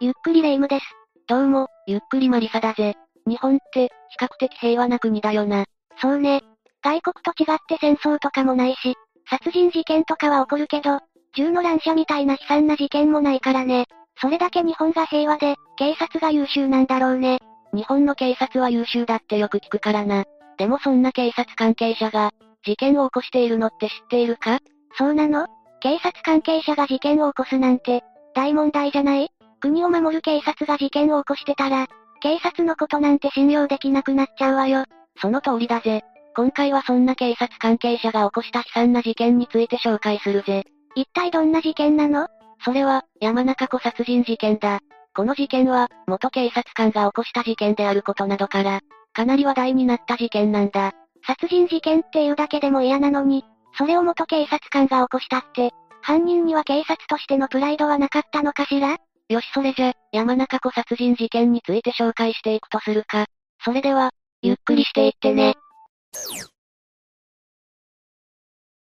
ゆっくりレ夢ムです。どうも、ゆっくりマリサだぜ。日本って、比較的平和な国だよな。そうね。外国と違って戦争とかもないし、殺人事件とかは起こるけど、銃の乱射みたいな悲惨な事件もないからね。それだけ日本が平和で、警察が優秀なんだろうね。日本の警察は優秀だってよく聞くからな。でもそんな警察関係者が、事件を起こしているのって知っているか？そうなの？警察関係者が事件を起こすなんて、大問題じゃない？国を守る警察が事件を起こしてたら、警察のことなんて信用できなくなっちゃうわよ。その通りだぜ。今回はそんな警察関係者が起こした悲惨な事件について紹介するぜ。一体どんな事件なの？それは、山中湖殺人事件だ。この事件は、元警察官が起こした事件であることなどから、かなり話題になった事件なんだ。殺人事件っていうだけでも嫌なのに、それを元警察官が起こしたって、犯人には警察としてのプライドはなかったのかしら？よしそれじゃ、山中湖殺人事件について紹介していくとするか。それでは、ゆっくりしていってね。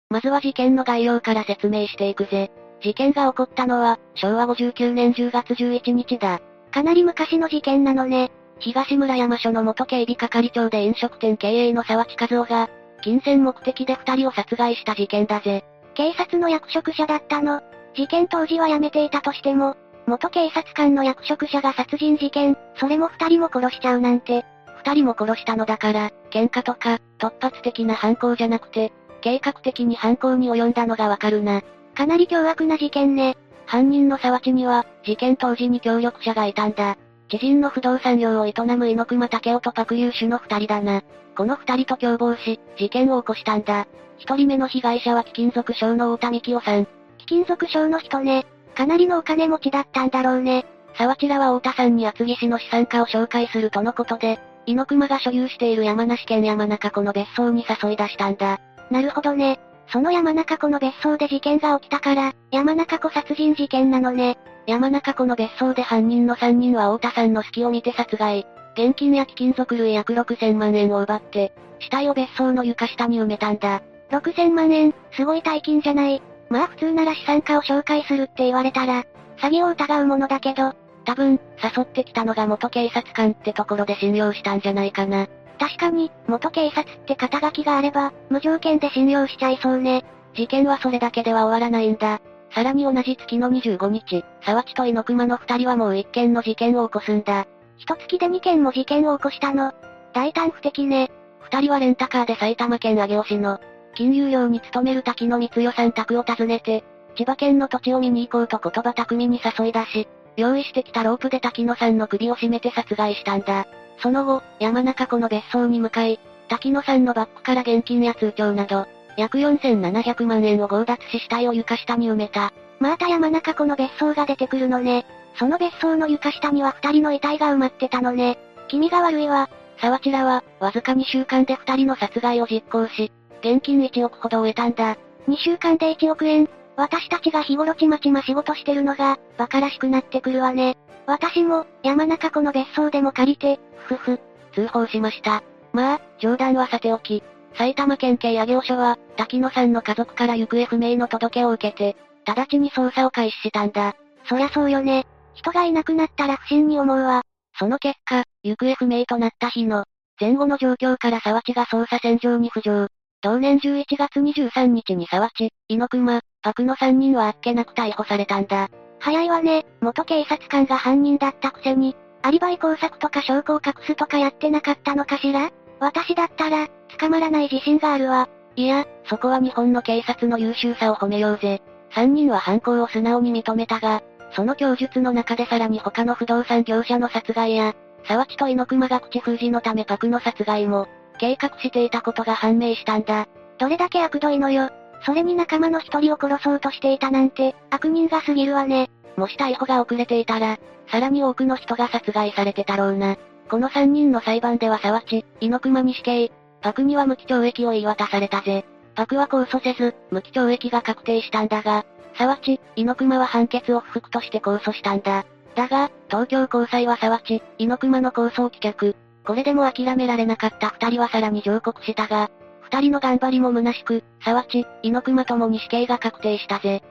まずは事件の概要から説明していくぜ。事件が起こったのは、昭和59年10月11日だ。かなり昔の事件なのね。東村山署の元警備係長で飲食店経営の沢地和夫が、金銭目的で二人を殺害した事件だぜ。警察の役職者だったの。事件当時は辞めていたとしても、元警察官の役職者が殺人事件、それも二人も殺しちゃうなんて。二人も殺したのだから、喧嘩とか、突発的な犯行じゃなくて、計画的に犯行に及んだのがわかるな。かなり凶悪な事件ね。犯人の沢地には、事件当時に協力者がいたんだ。知人の不動産業を営む猪熊武雄とパクユーシュの二人だな。この二人と共謀し、事件を起こしたんだ。一人目の被害者は貴金属商の太田幹夫さん。貴金属商の人ね。かなりのお金持ちだったんだろうね。沢地らは太田さんに厚木市の資産家を紹介するとのことで、猪熊が所有している山梨県山中湖の別荘に誘い出したんだ。なるほどね。その山中湖の別荘で事件が起きたから、山中湖殺人事件なのね。山中湖の別荘で犯人の3人は太田さんの隙を見て殺害。現金や貴金属類約6000万円を奪って、死体を別荘の床下に埋めたんだ。6000万円、すごい大金じゃない。まあ普通なら資産家を紹介するって言われたら、詐欺を疑うものだけど、多分、誘ってきたのが元警察官ってところで信用したんじゃないかな。確かに、元警察って肩書きがあれば、無条件で信用しちゃいそうね。事件はそれだけでは終わらないんだ。さらに同じ月の25日、沢地と猪熊の二人はもう一件の事件を起こすんだ。一月で二件も事件を起こしたの。大胆不敵ね。二人はレンタカーで埼玉県上尾市の、金融業に勤める滝野光代さん宅を訪ねて、千葉県の土地を見に行こうと言葉巧みに誘い出し、用意してきたロープで滝野さんの首を絞めて殺害したんだ。その後、山中湖の別荘に向かい、滝野さんのバッグから現金や通帳など、約4700万円を強奪し死体を床下に埋めた。また山中湖の別荘が出てくるのね。その別荘の床下には二人の遺体が埋まってたのね。気味が悪いわ。沢地らは、わずか2週間で二人の殺害を実行し、現金1億ほどを得たんだ。2週間で1億円。私たちが日頃ちまちま仕事してるのが、馬鹿らしくなってくるわね。私も、山中湖の別荘でも借りて、ふふ、通報しました。まあ、冗談はさておき、埼玉県警上尾署は、滝野さんの家族から行方不明の届けを受けて、直ちに捜査を開始したんだ。そりゃそうよね。人がいなくなったら不審に思うわ。その結果、行方不明となった日の、前後の状況から沢地が捜査線上に浮上。同年11月23日に沢地、猪熊、パクの3人はあっけなく逮捕されたんだ。早いわね、元警察官が犯人だったくせに、アリバイ工作とか証拠を隠すとかやってなかったのかしら？私だったら、捕まらない自信があるわ。いや、そこは日本の警察の優秀さを褒めようぜ。3人は犯行を素直に認めたが、その供述の中でさらに他の不動産業者の殺害や、沢地と猪熊が口封じのためパクの殺害も、計画していたことが判明したんだ。どれだけ悪どいのよ。それに仲間の一人を殺そうとしていたなんて、悪人が過ぎるわね。もし逮捕が遅れていたら、さらに多くの人が殺害されてたろうな。この3人の裁判では沢地、猪熊に死刑、パクには無期懲役を言い渡されたぜ。パクは控訴せず、無期懲役が確定したんだが、沢地、猪熊は判決を不服として控訴したんだ。だが、東京高裁は沢地、猪熊の控訴を棄却。これでも諦められなかった二人はさらに上告したが、二人の頑張りも虚しく、沢地、猪熊ともに死刑が確定したぜ。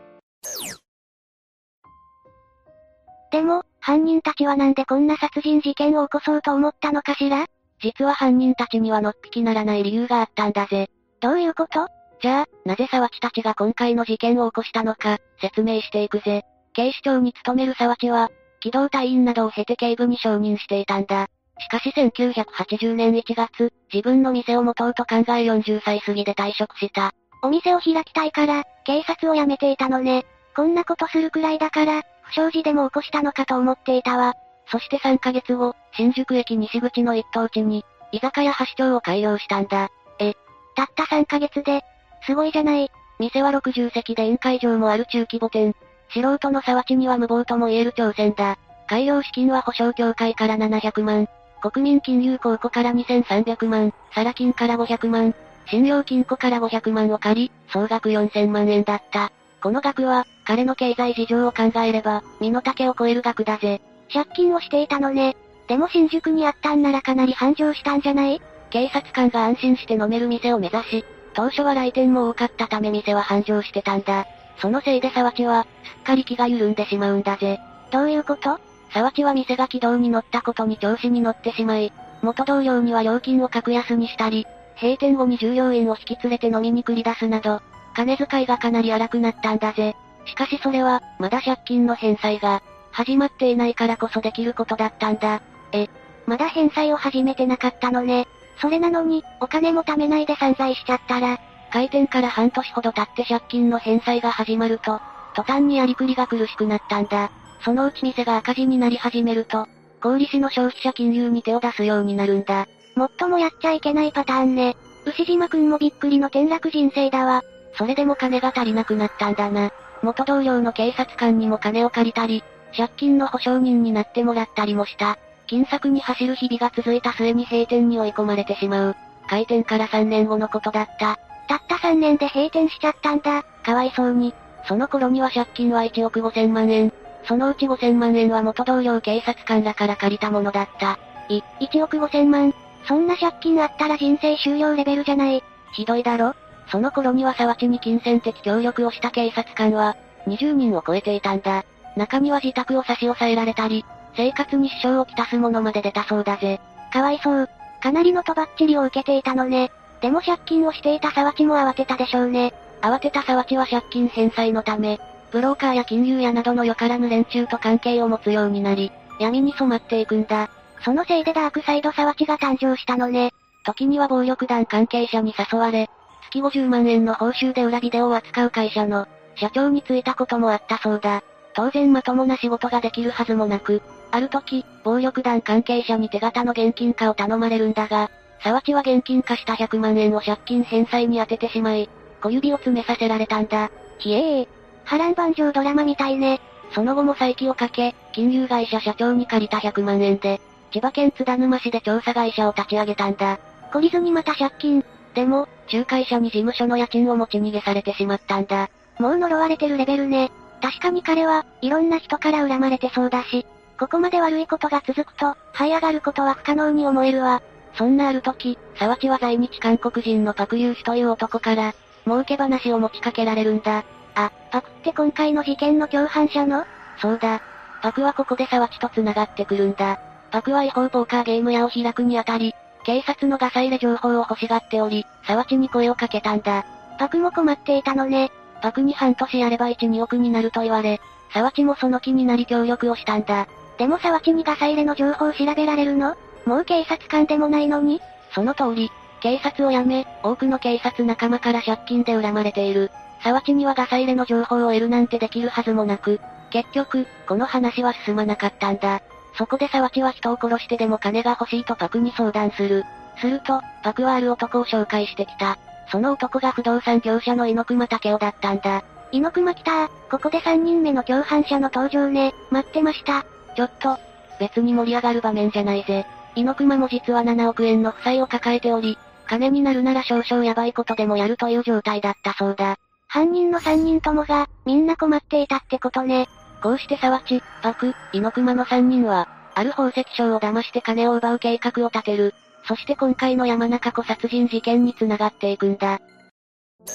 でも、犯人たちはなんでこんな殺人事件を起こそうと思ったのかしら？実は犯人たちにはのっぴきならない理由があったんだぜ。どういうこと？じゃあ、なぜ沢地たちが今回の事件を起こしたのか、説明していくぜ。警視庁に勤める沢地は、機動隊員などを経て警部に承認していたんだ。しかし1980年1月、自分の店を持とうと考え40歳過ぎで退職した。お店を開きたいから、警察を辞めていたのね。こんなことするくらいだから、不祥事でも起こしたのかと思っていたわ。そして3ヶ月後、新宿駅西口の一等地に、居酒屋発祥を改良したんだ。え、たった3ヶ月で、すごいじゃない。店は60席で宴会場もある中規模店。素人の沢地には無謀とも言える挑戦だ。改良資金は保証協会から700万。国民金融公庫から2300万。サラ金から500万。信用金庫から500万を借り、総額4000万円だった。この額は、彼の経済事情を考えれば、身の丈を超える額だぜ。借金をしていたのね。でも新宿にあったんならかなり繁盛したんじゃない？警察官が安心して飲める店を目指し、当初は来店も多かったため店は繁盛してたんだ。そのせいで沢地は、すっかり気が緩んでしまうんだぜ。どういうこと？沢地は店が軌道に乗ったことに調子に乗ってしまい、元同僚には料金を格安にしたり、閉店後に従業員を引き連れて飲みに繰り出すなど、金遣いがかなり荒くなったんだぜ。しかしそれは、まだ借金の返済が、始まっていないからこそできることだったんだ。え、まだ返済を始めてなかったのね。それなのに、お金も貯めないで散財しちゃったら。開店から半年ほど経って借金の返済が始まると、途端にやりくりが苦しくなったんだ。そのうち店が赤字になり始めると、小売市の消費者金融に手を出すようになるんだ。もっともやっちゃいけないパターンね。牛島くんもびっくりの転落人生だわ。それでも金が足りなくなったんだな。元同僚の警察官にも金を借りたり、借金の保証人になってもらったりもした。金策に走る日々が続いた末に閉店に追い込まれてしまう。開店から3年後のことだった。たった3年で閉店しちゃったんだ。かわいそうに。その頃には借金は1億5千万円。そのうち5千万円は元同僚警察官らから借りたものだった。い、1億5千万。そんな借金あったら人生終了レベルじゃない。ひどいだろ？その頃には沢地に金銭的協力をした警察官は、20人を超えていたんだ。中には自宅を差し押さえられたり、生活に支障をきたすものまで出たそうだぜ。かわいそう。かなりのとばっちりを受けていたのね。でも借金をしていた沢地も慌てたでしょうね。慌てた沢地は借金返済のため、ブローカーや金融屋などのよからぬ連中と関係を持つようになり、闇に染まっていくんだ。そのせいでダークサイド沢地が誕生したのね。時には暴力団関係者に誘われ、月50万円の報酬で裏ビデオを扱う会社の、社長に就いたこともあったそうだ。当然まともな仕事ができるはずもなく、ある時、暴力団関係者に手形の現金化を頼まれるんだが、沢地は現金化した100万円を借金返済に充ててしまい、小指を詰めさせられたんだ。ひえー。波乱万丈ドラマみたいね。その後も再起をかけ、金融会社社長に借りた100万円で、千葉県津田沼市で調査会社を立ち上げたんだ。懲りずにまた借金。でも、仲介者に事務所の家賃を持ち逃げされてしまったんだ。もう呪われてるレベルね。確かに彼は、いろんな人から恨まれてそうだし、ここまで悪いことが続くと、這い上がることは不可能に思えるわ。そんなある時、沢地は在日韓国人のパクユーシという男から、儲け話を持ちかけられるんだ。あ、パクって今回の事件の共犯者の？そうだ。パクはここで沢地と繋がってくるんだ。パクは違法ポーカーゲーム屋を開くにあたり、警察のガサ入れ情報を欲しがっており、沢地に声をかけたんだ。パクも困っていたのね。パクに半年やれば1、2億になると言われ、沢地もその気になり協力をしたんだ。でも沢地にガサ入れの情報を調べられるの？もう警察官でもないのに？その通り、警察を辞め、多くの警察仲間から借金で恨まれている。沢地にはガサ入れの情報を得るなんてできるはずもなく、結局、この話は進まなかったんだ。そこで沢地は人を殺してでも金が欲しいとパクに相談する。すると、パクはある男を紹介してきた。その男が不動産業者の猪熊武雄だったんだ。猪熊来たーここで3人目の共犯者の登場ね。待ってました。ちょっと、別に盛り上がる場面じゃないぜ。猪熊も実は7億円の負債を抱えており、金になるなら少々やばいことでもやるという状態だったそうだ。犯人の3人ともが、みんな困っていたってことね。こうして沢地、パク、猪熊の3人は、ある宝石商を騙して金を奪う計画を立てる。そして今回の山中湖殺人事件に繋がっていくんだ。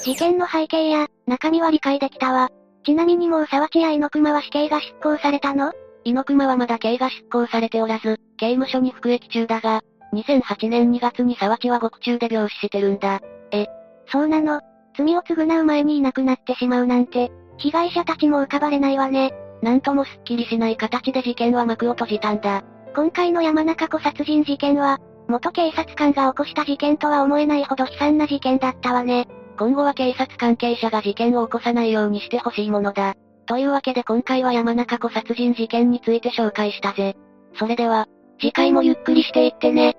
事件の背景や、中身は理解できたわ。ちなみにもう沢地や猪熊は死刑が執行されたの？猪熊はまだ刑が執行されておらず、刑務所に服役中だが、2008年2月に沢地は獄中で病死してるんだ。え、そうなの？罪を償う前にいなくなってしまうなんて、被害者たちも浮かばれないわね。なんともすっきりしない形で事件は幕を閉じたんだ。今回の山中湖殺人事件は、元警察官が起こした事件とは思えないほど悲惨な事件だったわね。今後は警察関係者が事件を起こさないようにしてほしいものだ。というわけで今回は山中湖殺人事件について紹介したぜ。それでは、次回もゆっくりしていってね。